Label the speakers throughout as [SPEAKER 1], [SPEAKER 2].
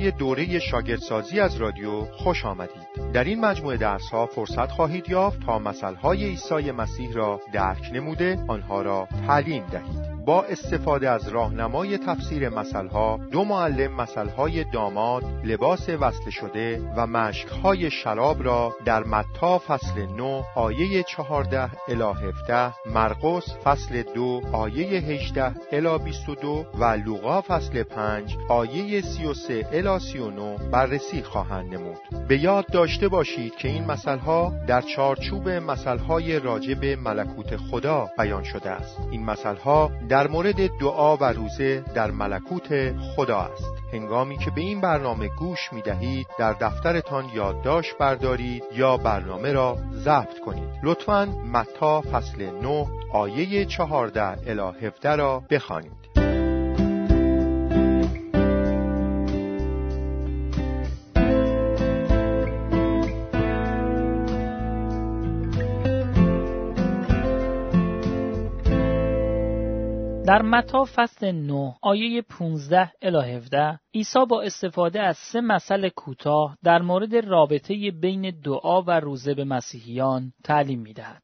[SPEAKER 1] برنامه دوره شاگردسازی از رادیو خوش آمدید. در این مجموعه درس ها فرصت خواهید یافت تا مسائل عیسی مسیح را درک نموده آنها را تعلیم دهید. با استفاده از راهنمای تفسیر مسئله دو معلم مسئله داماد لباس وصل شده و مشکهای شراب را در متا فصل 9 آیه 14 الی 17 مرقس فصل 2 آیه 18 الی 22 و لوقا فصل 5 آیه 33 الی 39 بررسی خواهند نمود. به یاد داشته باشید که این مسئله در چارچوب راجع به ملکوت خدا بیان شده است. این مسئله در مورد دعا و روزه در ملکوت خدا است. هنگامی که به این برنامه گوش می دهید در دفترتان یادداشت بردارید یا برنامه را ضبط کنید. لطفا متا فصل 9 آیه 14 الی 17 را بخوانید.
[SPEAKER 2] در متا فصل 9 آیه 15 الی 17 عیسی با استفاده از سه مسئله کوتاه در مورد رابطه بین دعا و روزه به مسیحیان تعلیم می‌دهد.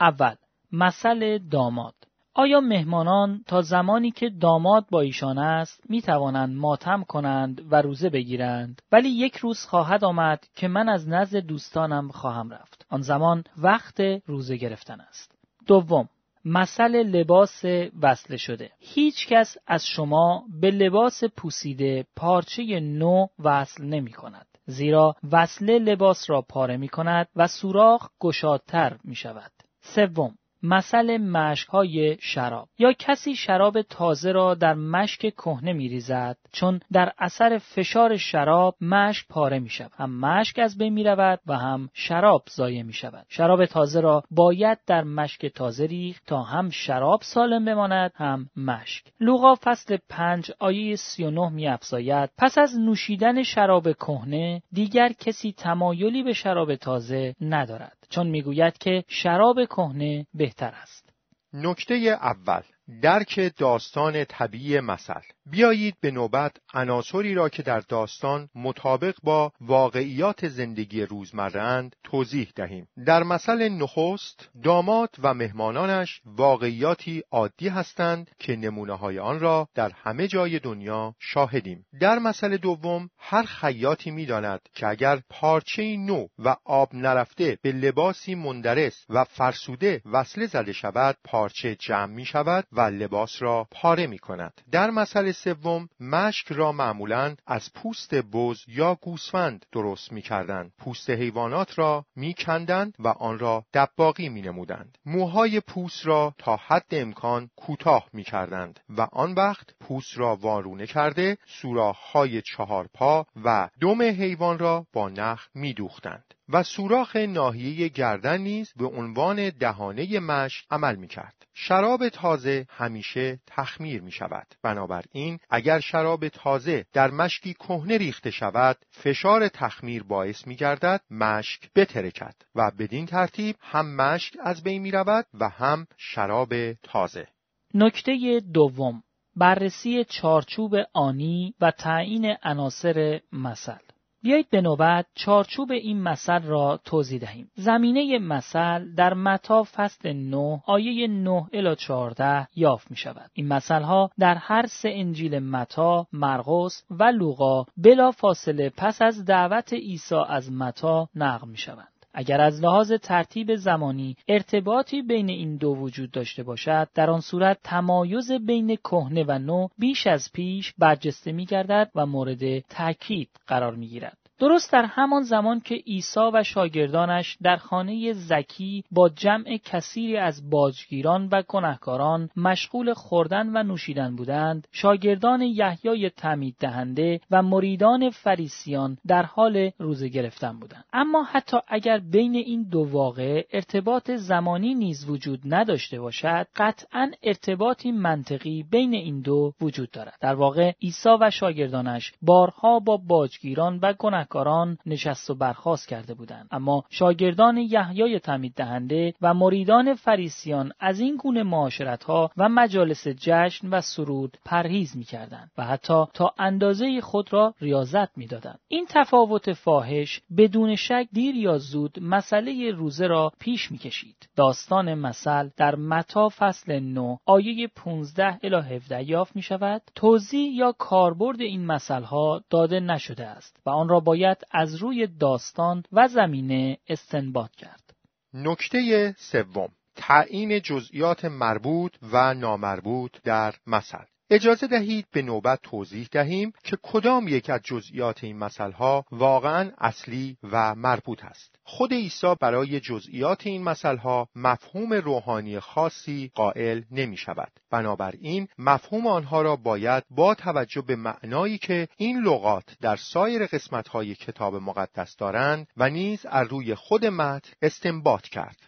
[SPEAKER 2] اول مسئله داماد. آیا مهمانان تا زمانی که داماد با ایشان است می توانند ماتم کنند و روزه بگیرند؟ ولی یک روز خواهد آمد که من از نزد دوستانم خواهم رفت. آن زمان وقت روزه گرفتن است. دوم مسئله لباس وصله شده. هیچ کس از شما به لباس پوسیده پارچه نو وصل نمی کند. زیرا وصله لباس را پاره می کند و سوراخ گشادتر می شود. سوم مثل مشک های شراب. یا کسی شراب تازه را در مشک کهنه می ریزد چون در اثر فشار شراب مشک پاره می شود هم مشک از بین می رود و هم شراب ضایع می شود شراب تازه را باید در مشک تازه ریخت تا هم شراب سالم بماند هم مشک. لوقا فصل 5 آیه 39 می افزاید پس از نوشیدن شراب کهنه دیگر کسی تمایلی به شراب تازه ندارد. چون می‌گوید که شراب کهنه بهتر است.
[SPEAKER 1] نکته اول درک داستان طبیعی مثل. بیایید به نوبت عناصری را که در داستان مطابق با واقعیات زندگی روزمرهاند توضیح دهیم. در مثل نخست داماد و مهمانانش واقعیاتی عادی هستند که نمونه های آن را در همه جای دنیا شاهدیم. در مثل دوم هر خیاطی می‌داند که اگر پارچه نو و آب نرفته به لباسی مندرس و فرسوده وصله زده شود پارچه جمع می شود و لباس را پاره می کند در مثل سوم مشک را معمولا از پوست بز یا گوسفند درست می کردند. پوست حیوانات را می کندند و آن را دباقی می نمودند. موهای پوست را تا حد امکان کوتاه می کردند و آن وقت پوست را وارونه کرده های چهار پا و دم حیوان را با نخ می دوختند. و سوراخ ناحیه گردن نیز به عنوان دهانه مشک عمل می کرد. شراب تازه همیشه تخمیر می شود. بنابراین اگر شراب تازه در مشکی کهنه ریخته شود فشار تخمیر باعث می گردد مشک بترکد و بدین ترتیب هم مشک از بین می رود و هم شراب تازه.
[SPEAKER 2] نکته دوم بررسی چارچوب آنی و تعیین عناصر مثل بیایید به نوبت چارچوب این مثل را توضیح دهیم. زمینه مثل در متا فصل 9 آیه 9 الی 14 یافت می شود. این مثل ها در هر سه انجیل متا، مرقس و لوقا بلا فاصله پس از دعوت عیسی از متا نقل می شوند. اگر از لحاظ ترتیب زمانی ارتباطی بین این دو وجود داشته باشد در آن صورت تمایز بین کهنه و نو بیش از پیش برجسته می گردد و مورد تاکید قرار می گیرد. درست در همان زمان که عیسی و شاگردانش در خانه زکی با جمع کثیری از باجگیران و گنهکاران مشغول خوردن و نوشیدن بودند شاگردان یحیای تعمید دهنده و مریدان فریسیان در حال روزه گرفتن بودند. اما حتی اگر بین این دو واقعه ارتباط زمانی نیز وجود نداشته باشد قطعا ارتباطی منطقی بین این دو وجود دارد. در واقع عیسی و شاگردانش بارها با باجگیران و گنهکاران گناهکاران نشست و برخاست کرده بودند. اما شاگردان یحیای تعمید دهنده و مریدان فریسیان از این گونه معاشرتها و مجالس جشن و سرود پرهیز می‌کردند و حتی تا اندازه خود را ریاضت می‌دادند. این تفاوت فاحش بدون شک دیر یا زود مسئله روزه را پیش می‌کشید. داستان مثل در متا فصل 9 آیه 15 الی 17 یافت می شود توضیح یا کاربرد این مسئله ها داده نشده است و آن را باید از روی داستان و زمینه استنباط کرد.
[SPEAKER 1] نکته سوم تعیین جزئیات مربوط و نامربوط در مثل. اجازه دهید به نوبت توضیح دهیم که کدام یک از جزئیات این مسئله واقعا اصلی و مربوط است. خود عیسی برای جزئیات این مسئله مفهوم روحانی خاصی قائل نمی شود. بنابراین مفهوم آنها را باید با توجه به معنایی که این لغات در سایر قسمتهای کتاب مقدس دارند و نیز از روی خود متن استنباط کرد.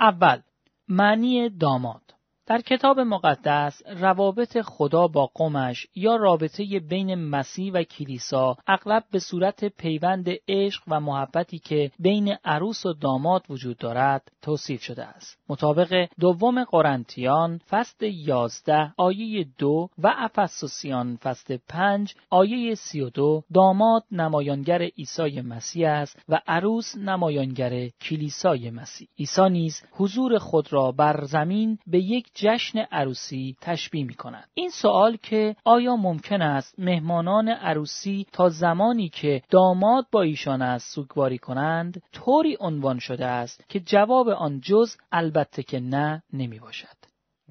[SPEAKER 2] اول معنی داماد در کتاب مقدس روابط خدا با قومش یا رابطه بین مسیح و کلیسا اغلب به صورت پیوند عشق و محبتی که بین عروس و داماد وجود دارد توصیف شده است. مطابق دوم قرنتیان فصل 11 آیه دو و افسوسیان فصل 5 آیه 32 داماد نمایانگر عیسی مسیح است و عروس نمایانگر کلیسای مسیح. عیسی نیز حضور خود را بر زمین به یک جشن عروسی تشبیه می کند. این سوال که آیا ممکن است مهمانان عروسی تا زمانی که داماد با ایشان است سوگواری کنند طوری عنوان شده است که جواب آن جز البته که نه نمی باشد.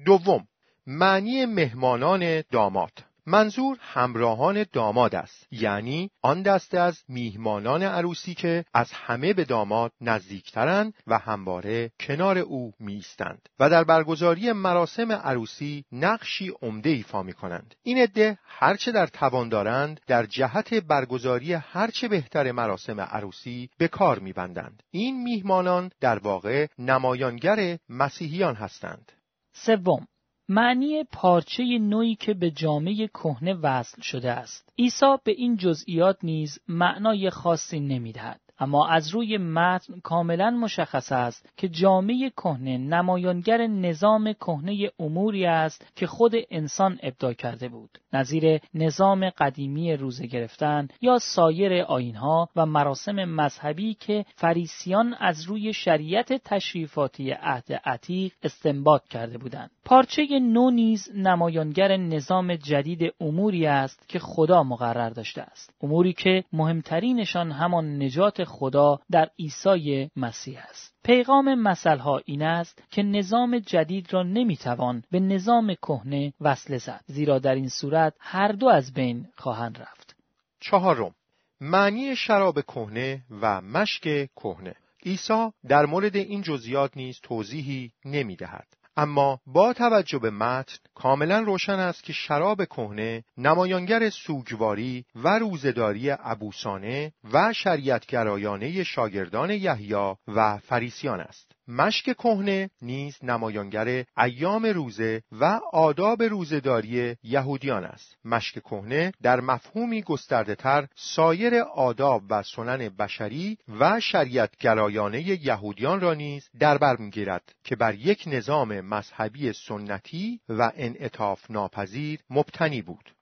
[SPEAKER 1] دوم معنی مهمانان داماد منظور همراهان داماد است. یعنی آن دسته از میهمانان عروسی که از همه به داماد نزدیکترند و همواره کنار او میستند و در برگزاری مراسم عروسی نقشی عمده ایفا می کنند این عده هرچه در توان دارند در جهت برگزاری هرچه بهتر مراسم عروسی به کار میبندند. این میهمانان در واقع نمایانگر مسیحیان هستند.
[SPEAKER 2] سوم معنی پارچه نوعی که به جامعه کهنه وصل شده است. عیسی به این جزئیات نیز معنای خاصی نمی‌دهد. اما از روی متن کاملا مشخص است که جامعه کهنه نمایانگر نظام کهنه اموری است که خود انسان ابدا کرده بود. نظیر نظام قدیمی روزه گرفتن یا سایر آینها و مراسم مذهبی که فریسیان از روی شریعت تشریفاتی عهد عتیق استنباط کرده بودند. پارچه نو نیز نمایانگر نظام جدید اموری است که خدا مقرر داشته است. اموری که مهمترینشان همان نجات خدا در عیسی مسیح است. پیغام مسئله این است که نظام جدید را نمی‌توان به نظام کهنه وصله زد زیرا در این صورت هر دو از بین خواهند رفت.
[SPEAKER 1] چهارم معنی شراب کهنه و مشک کهنه. عیسی در مورد این جزئیات نیز توضیحی نمی‌دهد. اما با توجه به متن کاملا روشن است که شراب کهنه نمایانگر سوگواری و روزداری ابوسانه و شریعتگرایانه شاگردان یحیی و فریسیان است. مشک کهنه نیز نمایانگر ایام روزه و آداب روزداری یهودیان است. مشک کهنه در مفهومی گسترده تر سایر آداب و سنن بشری و شریعت گرایانه یهودیان را نیز در بر می‌گیرد که بر یک نظام مذهبی سنتی و انعطاف ناپذیر مبتنی بود.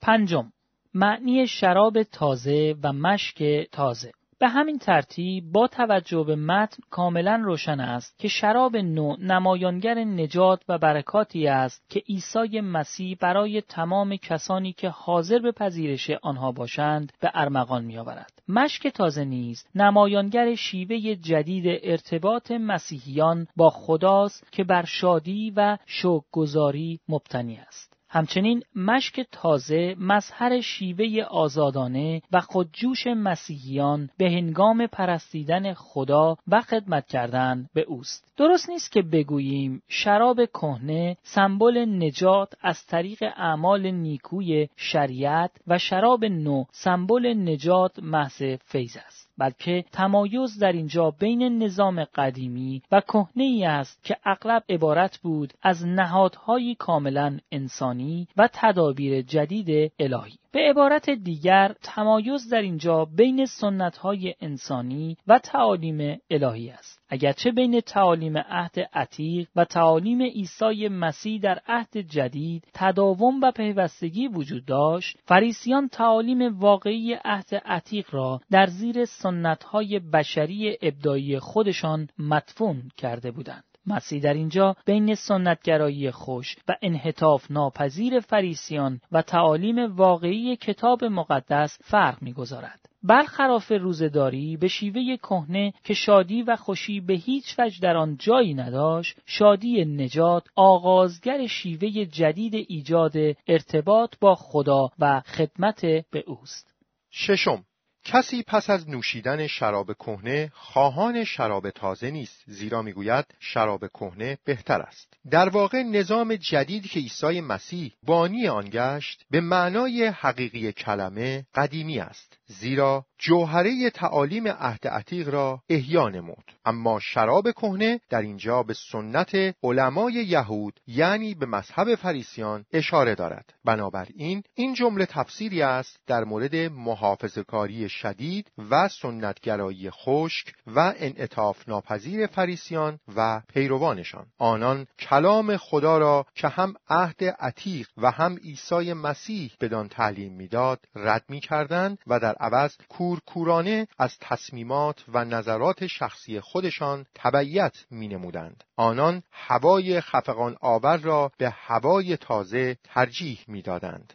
[SPEAKER 2] پنجم معنی شراب تازه و مشک تازه. به همین ترتیب با توجه به متن کاملا روشن است که شراب نو نمایانگر نجات و برکاتی است که عیسی مسیح برای تمام کسانی که حاضر به پذیرش آنها باشند به ارمغان میآورد. مشک تازه نیز نمایانگر شیوه جدید ارتباط مسیحیان با خداست که بر شادی و شوکگذاری مبتنی است. همچنین مشک تازه مظهر شیوه آزادانه و خودجوش مسیحیان به هنگام پرستیدن خدا و خدمت کردن به اوست. درست نیست که بگوییم شراب کهنه سمبل نجات از طریق اعمال نیکوی شریعت و شراب نو سمبل نجات محض فیض است. بلکه تمایز در اینجا بین نظام قدیمی و کهنه ای است که اغلب عبارت بود از نهادهایی کاملا انسانی و تدابیر جدید الهی. به عبارت دیگر تمایز در اینجا بین سنتهای انسانی و تعالیم الهی است. اگرچه بین تعالیم عهد عتیق و تعالیم عیسی مسیح در عهد جدید تداوم و پیوستگی وجود داشت فریسیان تعالیم واقعی عهد عتیق را در زیر سنتهای بشری ابدایی خودشان مدفون کرده بودند مسیح در اینجا بین سنتگرایی خوش و انحطاف ناپذیر فریسیان و تعالیم واقعی کتاب مقدس فرق می‌گذارد. برخلاف روزداری به شیوه کهنه که شادی و خوشی به هیچ وجه در آن جایی نداشت شادی نجات آغازگر شیوه جدید ایجاد ارتباط با خدا و خدمت به اوست.
[SPEAKER 1] ششم کسی پس از نوشیدن شراب کهنه خواهان شراب تازه نیست زیرا می‌گوید شراب کهنه بهتر است. در واقع نظام جدید که عیسی مسیح بانی آن گشت به معنای حقیقی کلمه قدیمی است. زیرا جوهره تعالیم عهد عتیق را احیا نمود. اما شراب کهنه در اینجا به سنت علمای یهود یعنی به مذهب فریسیان اشاره دارد. بنابراین این جمله تفسیری است در مورد محافظهکاری شدید و سنتگرایی خشک و انعطاف ناپذیر فریسیان و پیروانشان. آنان کلام خدا را که هم عهد عتیق و هم عیسی مسیح بدان تعلیم می‌داد رد می‌کردند و در عوض کورکورانه از تصمیمات و نظرات شخصی خودشان تبعیت می نمودند. آنان هوای خفقان آور را به هوای تازه ترجیح می دادند.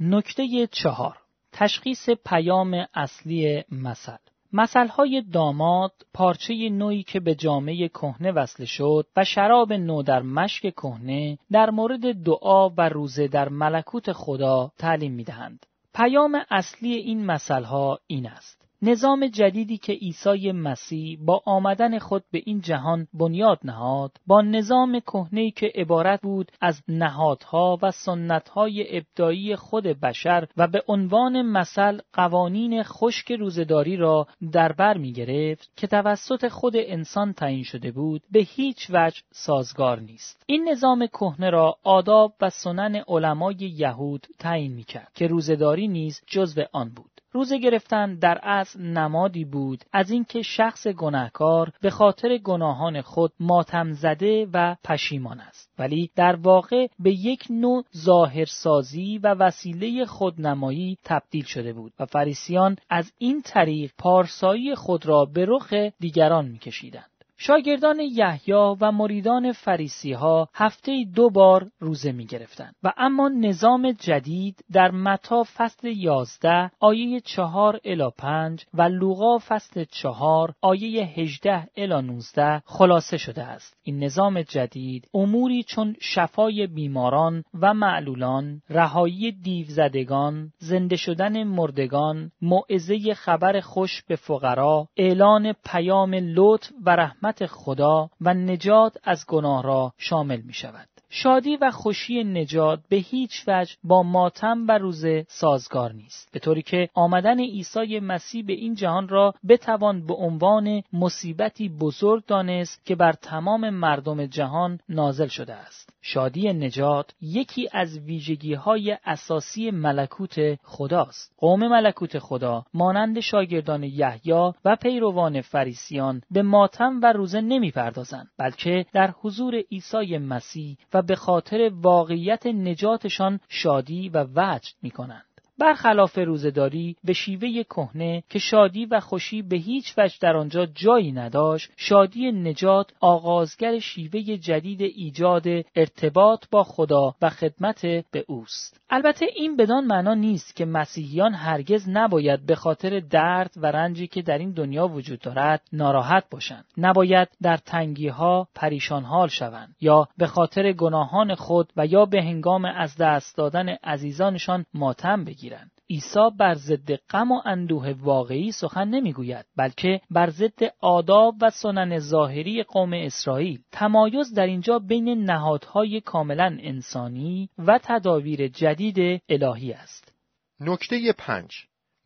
[SPEAKER 2] نکته چهار تشخیص پیام اصلی مثل مسئله داماد پارچه نوعی که به جامعه کهنه وصله شد و شراب نو در مشک کهنه در مورد دعا و روزه در ملکوت خدا تعلیم می‌دهند. پیام اصلی این مسئله این است. نظام جدیدی که عیسی مسیح با آمدن خود به این جهان بنیاد نهاد با نظام کهنه‌ای که عبارت بود از نهادها و سنتهای ابدایی خود بشر و به عنوان مثل قوانین خشک روزداری را در بر می گرفت که توسط خود انسان تعیین شده بود به هیچ وجه سازگار نیست. این نظام کهنه را آداب و سنن علمای یهود تعیین می کرد که روزداری نیز جزو آن بود. روزه گرفتن در اصل نمادی بود. از اینکه شخص گناهکار به خاطر گناهان خود ماتم زده و پشیمان است. ولی در واقع به یک نوع ظاهرسازی و وسیله خودنمایی تبدیل شده بود و فریسیان از این طریق پارسایی خود را به رخ دیگران میکشیدند. شاگردان یحیی و مریدان فریسی ها هفته دو بار روزه می گرفتن. و اما نظام جدید در متا فصل یازده آیه چهار الا پنج و لوقا فصل چهار آیه هجده الا نوزده خلاصه شده است. این نظام جدید اموری چون شفای بیماران و معلولان، رهایی دیوزدگان، زنده شدن مردگان، موعظه خبر خوش به فقرا، اعلان پیام لطف و رحمت خدا و نجات از گناه را شامل می شود. شادی و خوشی نجات به هیچ وجه با ماتم و روزه سازگار نیست به طوری که آمدن عیسی مسیح به این جهان را بتوان به عنوان مصیبتی بزرگ دانست که بر تمام مردم جهان نازل شده است شادی نجات یکی از ویژگی های اساسی ملکوت خداست. قوم ملکوت خدا مانند شاگردان یحیی و پیروان فریسیان به ماتم و روزه نمی پردازند بلکه در حضور عیسی مسیح و به خاطر واقعیت نجاتشان شادی و وجد می کنند. برخلاف روزداری به شیوه کهنه که شادی و خوشی به هیچ وجه در آنجا جایی نداشت شادی نجات آغازگر شیوه جدید ایجاد ارتباط با خدا و خدمت به اوست. البته این بدان معنا نیست که مسیحیان هرگز نباید به خاطر درد و رنجی که در این دنیا وجود دارد ناراحت باشند. نباید در تنگی ها پریشان حال شوند یا به خاطر گناهان خود و یا به هنگام از دست دادن عزیزانشان ماتم بگیرند. عیسی بر ضد غم و اندوه واقعی سخن نمی‌گوید بلکه بر ضد آداب و سنن ظاهری قوم اسرائیل. تمایز در اینجا بین نهادهای کاملا انسانی و تدابیر جدید الهی است.
[SPEAKER 1] نکته پنج.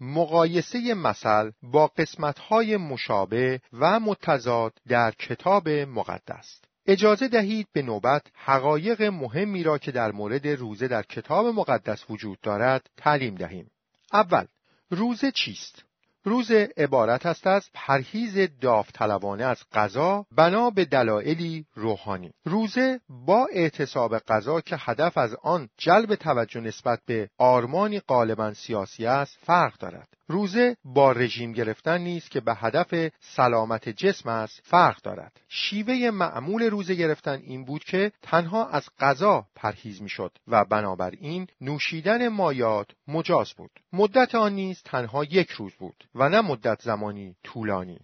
[SPEAKER 1] مقایسه مثل با قسمتهای مشابه و متضاد در کتاب مقدس. اجازه دهید به نوبت حقایق مهمی را که در مورد روزه در کتاب مقدس وجود دارد تعلیم دهیم. اول، روزه چیست؟ روزه عبارت است از پرهیز داوطلبانه از غذا بنا به دلایلی روحانی روزه با اعتصاب غذا که هدف از آن جلب توجه نسبت به آرمانی غالبا سیاسی است فرق دارد روزه با رژیم گرفتن نیست که به هدف سلامت جسم است فرق دارد. شیوه معمول روزه گرفتن این بود که تنها از غذا پرهیز می‌شد و بنابراین نوشیدن مایات مجاز بود. مدت آن نیز تنها یک روز بود و نه مدت زمانی طولانی.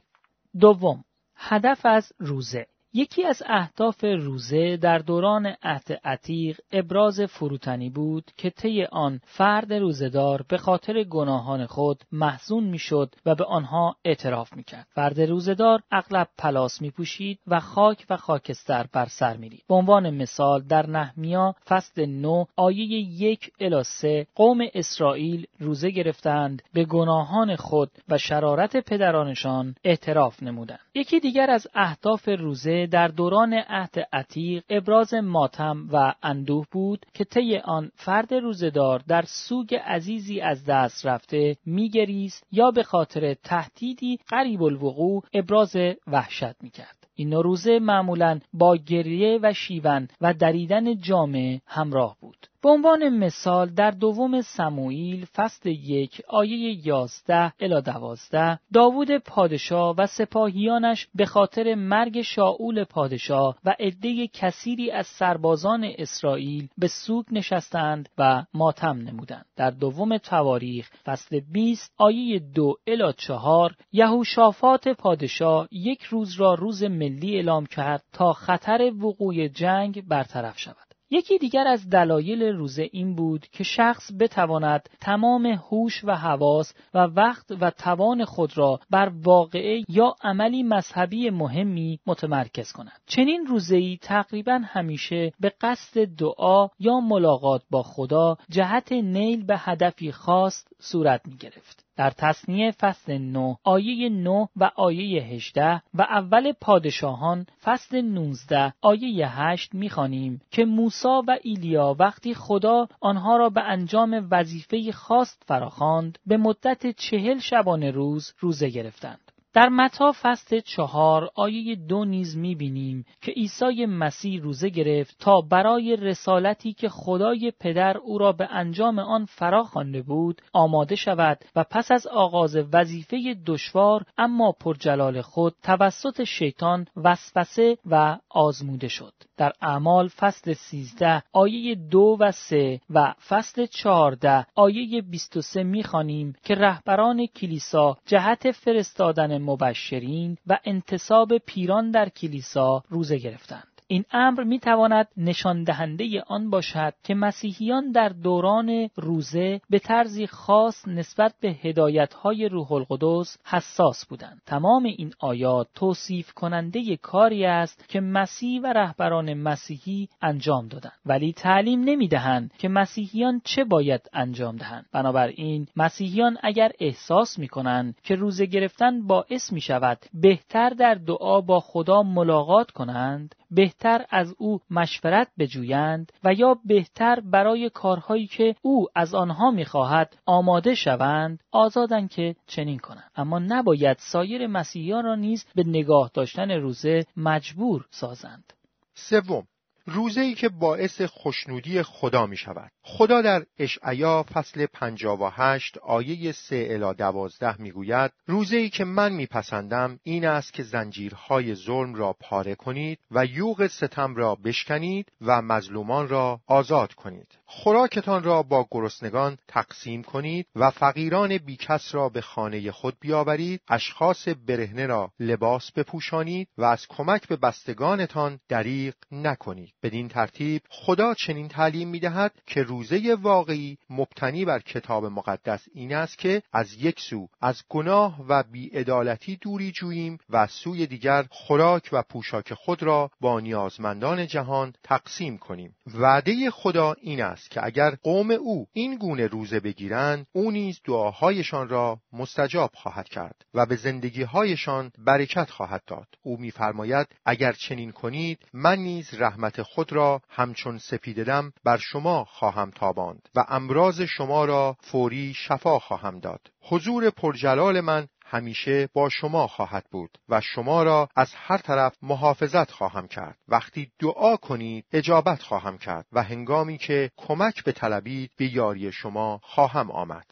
[SPEAKER 2] دوم هدف از روزه. یکی از اهداف روزه در دوران عهد عتیق ابراز فروتنی بود که طی آن فرد روزهدار به خاطر گناهان خود محزون می‌شد و به آنها اعتراف می‌کرد. فرد روزهدار اغلب پلاس میپوشید و خاک و خاکستر بر سر میرید. به عنوان مثال در نحمیا فصل نو آیه یک الی سه قوم اسرائیل روزه گرفتند به گناهان خود و شرارت پدرانشان اعتراف نمودند. یکی دیگر از اهداف روزه در دوران عهد عتیق ابراز ماتم و اندوه بود که طی آن فرد روزدار در سوگ عزیزی از دست رفته میگریست یا به خاطر تهدیدی قریب الوقوع ابراز وحشت می‌کرد این روزه معمولا با گریه و شیون و دریدن جامعه همراه بود. به عنوان مثال در دوم سموئیل فصل یک آیه یازده الا دوازده داوود پادشاه و سپاهیانش به خاطر مرگ شاول پادشاه و عده کثیری از سربازان اسرائیل به سوگ نشستند و ماتم نمودند. در دوم تواریخ فصل 20 آیه دو الا چهار یهوشافات پادشاه یک روز را روز ملی اعلام کرد تا خطر وقوع جنگ برطرف شود. یکی دیگر از دلایل روزه این بود که شخص بتواند تمام هوش و حواس و وقت و توان خود را بر واقعه یا عملی مذهبی مهمی متمرکز کند. چنین روزه‌ای تقریبا همیشه به قصد دعا یا ملاقات با خدا جهت نیل به هدفی خاص صورت می گرفت. در تصنیه فصل 9 آیه 9 و آیه 18 و اول پادشاهان فصل 19 آیه 8 می‌خوانیم که موسا و ایلیا وقتی خدا آنها را به انجام وظیفه خاص فراخواند به مدت چهل شبانه روز روزه گرفتند. در متا فصل چهار آیه دو نیز می‌بینیم که عیسی مسیح روزه گرفت تا برای رسالتی که خدای پدر او را به انجام آن فرا خوانده بود آماده شود و پس از آغاز وظیفه دشوار اما پرجلال خود توسط شیطان وسوسه و آزموده شد. در اعمال فصل 13 آیه دو و سه و فصل 14 آیه 23 می‌خوانیم که رهبران کلیسا جهت فرستادن مبشرین و انتصاب پیران در کلیسا روزه گرفتند. این امر می تواند نشان دهنده آن باشد که مسیحیان در دوران روزه به طرزی خاص نسبت به هدایت های روح القدس حساس بودند. تمام این آیات توصیف کننده کاری است که مسیح و رهبران مسیحی انجام دادند. ولی تعلیم نمی دهند که مسیحیان چه باید انجام دهند. بنابراین مسیحیان اگر احساس می کنند که روزه گرفتن باعث می شود بهتر در دعا با خدا ملاقات کنند بهتر از او مشورت بجویند و یا بهتر برای کارهایی که او از آنها می‌خواهد آماده شوند آزادند که چنین کنند. اما نباید سایر مسیحیان را نیز به نگاه داشتن روزه مجبور سازند.
[SPEAKER 1] سوم روزه ای که باعث خوشنودی خدا می شود. خدا در اشعیا فصل 58 آیه 3 الی 12 می گوید روزه ای که من میپسندم این است که زنجیرهای ظلم را پاره کنید و یوغ ستم را بشکنید و مظلومان را آزاد کنید. خوراکتان را با گرسنگان تقسیم کنید و فقیران بیکس را به خانه خود بیاورید اشخاص برهنه را لباس بپوشانید و از کمک به بستگانتان دریغ نکنید. بدین ترتیب خدا چنین تعلیم می‌دهد که روزه واقعی مبتنی بر کتاب مقدس این است که از یک سو از گناه و بیعدالتی دوری جوییم و سوی دیگر خوراک و پوشاک خود را با نیازمندان جهان تقسیم کنیم. وعده خدا این است است که اگر قوم او این گونه روزه بگیرند او نیز دعاهایشان را مستجاب خواهد کرد و به زندگیهایشان برکت خواهد داد. او میفرماید اگر چنین کنید من نیز رحمت خود را همچون سپیددم بر شما خواهم تاباند و امراض شما را فوری شفا خواهم داد. حضور پرجلال من همیشه با شما خواهد بود و شما را از هر طرف محافظت خواهم کرد. وقتی دعا کنید اجابت خواهم کرد و هنگامی که کمک به طلبید به یاری شما خواهم آمد.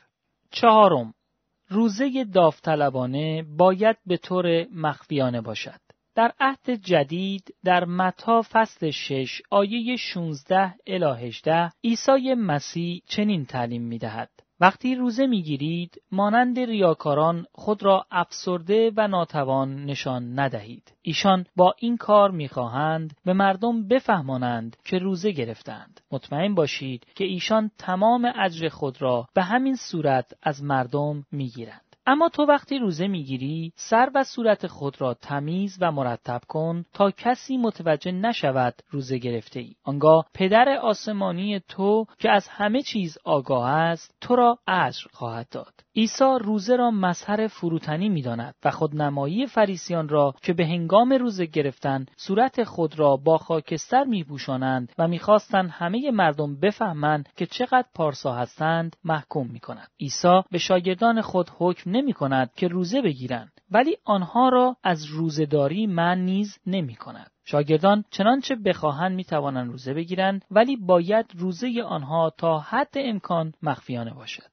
[SPEAKER 2] چهارم روزه داوطلبانه باید به طور مخفیانه باشد. در عهد جدید در متا فصل 6 آیه 16 الی 18 عیسی مسیح چنین تعلیم می دهد. وقتی روزه می‌گیرید مانند ریاکاران خود را افسرده و ناتوان نشان ندهید. ایشان با این کار می‌خواهند به مردم بفهمانند که روزه گرفتند. مطمئن باشید که ایشان تمام اجر خود را به همین صورت از مردم می‌گیرند. اما تو وقتی روزه می‌گیری سر و صورت خود را تمیز و مرتب کن تا کسی متوجه نشود روزه گرفته ای. آنگاه پدر آسمانی تو که از همه چیز آگاه است تو را اجر خواهد داد. عیسی روزه را مظهر فروتنی می‌داند و خودنمایی فریسیان را که به هنگام روزه گرفتن صورت خود را با خاکستر میپوشانند و می‌خواستند همه مردم بفهمند که چقدر پارسا هستند محکوم می‌کند عیسی به شاگردان خود حکم نمی کند که روزه بگیرند ولی آنها را از روزهداری من نیز نمی کند. شاگردان چنانچه بخواهند می توانند روزه بگیرند ولی باید روزه آنها تا حد امکان مخفیانه باشد.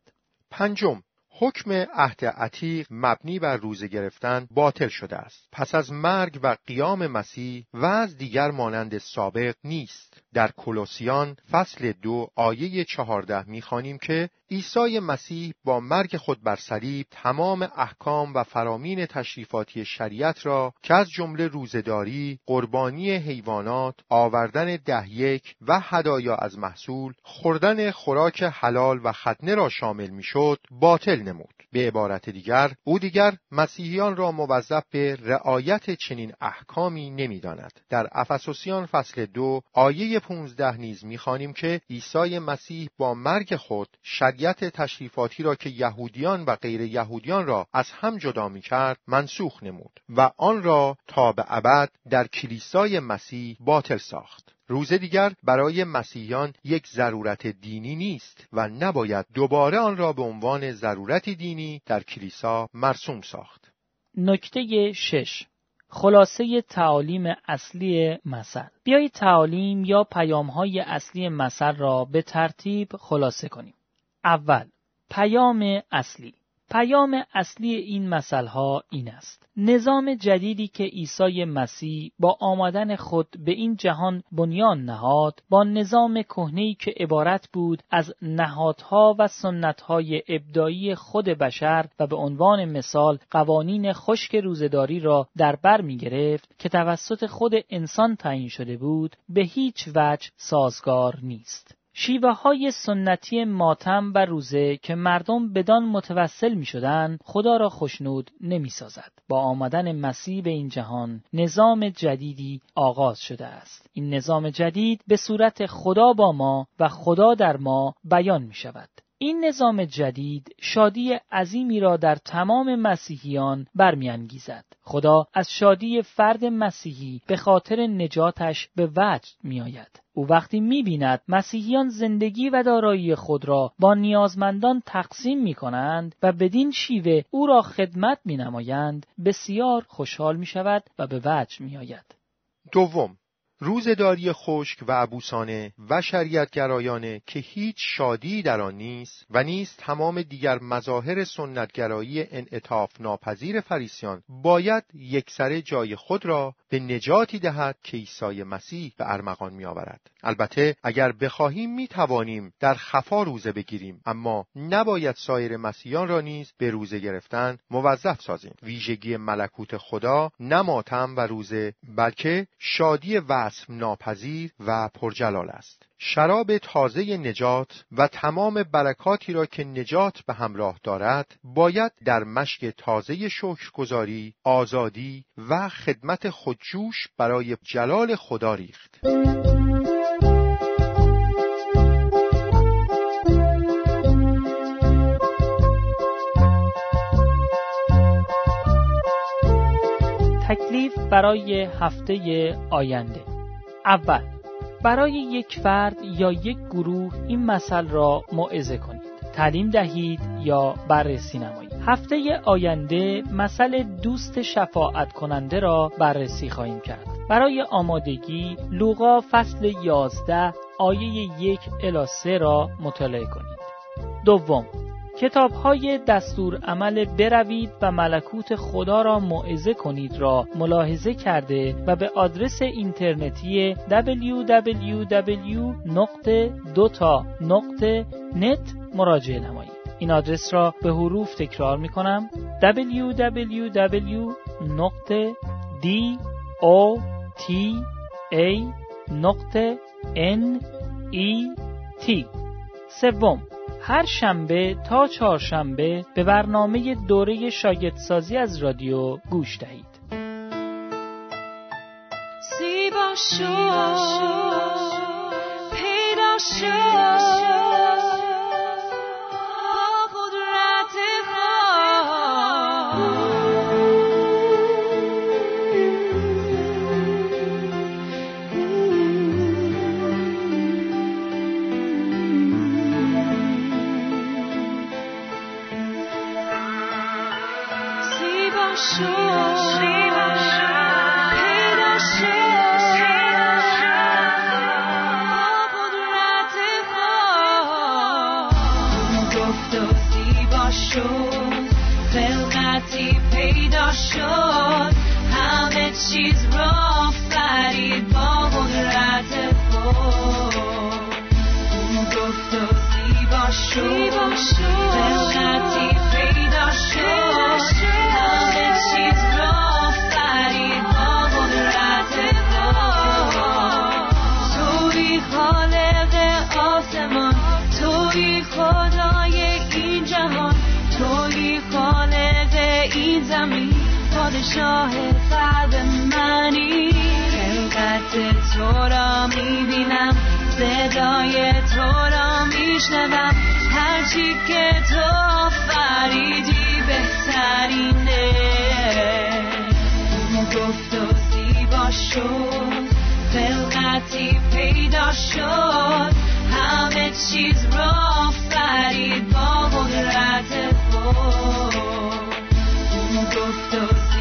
[SPEAKER 1] پنجم حکم عهد عتیق مبنی بر روزه گرفتن باطل شده است. پس از مرگ و قیام مسیح و از دیگر مانند سابق نیست. در کلوسیان فصل دو آیه چهارده می‌خوانیم که عیسی مسیح با مرگ خود بر صلیب تمام احکام و فرامین تشریفاتی شریعت را که از جمله روزداری، قربانی حیوانات، آوردن ده یک و هدایا از محصول، خوردن خوراک حلال و ختنه را شامل می‌شد، باطل نمود. به عبارت دیگر او دیگر مسیحیان را موظف به رعایت چنین احکامی نمی‌داند. در افسوسیان فصل دو آیه 15 نیز می‌خوانیم که عیسی مسیح با مرگ خود شریعت تشریفاتی را که یهودیان و غیر یهودیان را از هم جدا می‌کرد منسوخ نمود و آن را تا به ابد در کلیسای مسیح باطل ساخت. روزه دیگر برای مسیحیان یک ضرورت دینی نیست و نباید دوباره آن را به عنوان ضرورت دینی در کلیسا مرسوم ساخت.
[SPEAKER 2] نکته شش خلاصه تعالیم اصلی مثل بیایید تعالیم یا پیامهای اصلی مثل را به ترتیب خلاصه کنیم. اول پیام اصلی پیام اصلی این ها این است. نظام جدیدی که عیسی مسیح با آمدن خود به این جهان بنیان نهاد با نظام کهنه‌ای که عبارت بود از نهادها و سنتهای ابدایی خود بشر و به عنوان مثال قوانین خشک روزداری را در بر می گرفت که توسط خود انسان تعیین شده بود به هیچ وجه سازگار نیست. شیوه های سنتی ماتم و روزه که مردم بدان متوسل می شدن خدا را خشنود نمی سازد. با آمدن مسیح به این جهان نظام جدیدی آغاز شده است. این نظام جدید به صورت خدا با ما و خدا در ما بیان می شود. این نظام جدید شادی عظیمی را در تمام مسیحیان برمیانگیزد. خدا از شادی فرد مسیحی به خاطر نجاتش به وجد میآید. او وقتی می‌بیند مسیحیان زندگی و دارایی خود را با نیازمندان تقسیم می کنند و بدین شیوه او را خدمت می نمایند بسیار خوشحال می شود و به وجه می آید.
[SPEAKER 1] دوم روزداری خشک و عبوسانه و شریعتگرایانه که هیچ شادی در آن نیست و نیست تمام دیگر مظاهر سنتگرایی انعطاف ناپذیر فریسیان باید یکسره جای خود را به نجاتی دهد که عیسی مسیح به ارمغان می آورد. البته اگر بخواهیم می توانیم در خفا روزه بگیریم اما نباید سایر مسیحیان را نیز به روزه گرفتن موظف سازیم. ویژگی ملکوت خدا نه ماتم و روزه بلکه شادی وصف ناپذیر و پرجلال است. شراب تازه نجات و تمام برکاتی را که نجات به همراه دارد باید در مشک تازه شکرگزاری، آزادی و خدمت خودجوش برای جلال خدا ریخت.
[SPEAKER 2] توصیف برای هفته آینده. اول برای یک فرد یا یک گروه این مثل را موعظه کنید. تعلیم دهید یا بررسی نمایید. هفته آینده مسئله دوست شفاعت کننده را بررسی خواهیم کرد. برای آمادگی لوقا فصل 11 آیه یک الی 3 را مطالعه کنید. دوم کتاب های دستور عمل بروید و ملکوت خدا را موعظه کنید را ملاحظه کرده و به آدرس اینترنتی www.dota.net مراجعه نمایید. این آدرس را به حروف تکرار می کنم www.dota.net سوم هر شنبه تا چهارشنبه به برنامه دوره شاگردسازی از رادیو گوش دهید. زیبا پیدا
[SPEAKER 3] پادشاه قلب منی. خلقت تو را می‌بینم صدای تو را میشنوم. هرچی که تو آفریدی بهترینه. گفت و زیبا شد خلقتی پیدا شد. همه چیز را آفرید با قدرت خود. گفت و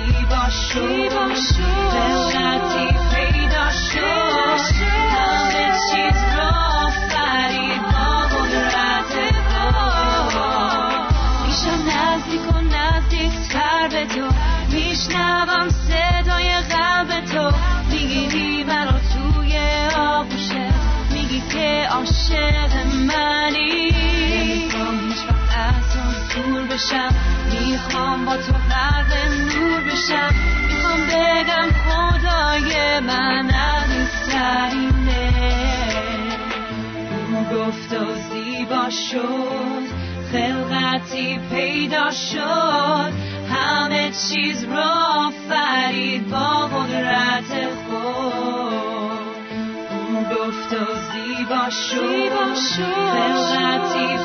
[SPEAKER 3] می‌خوام با تو غرق نور بشم می‌خوام بگم خدای من عزیزترینه. او گفت و زیبا شد. خلقتی پیدا شد. همه چیز را آفرید با قدرت خود. او گفت و زیبا شد. خلقتی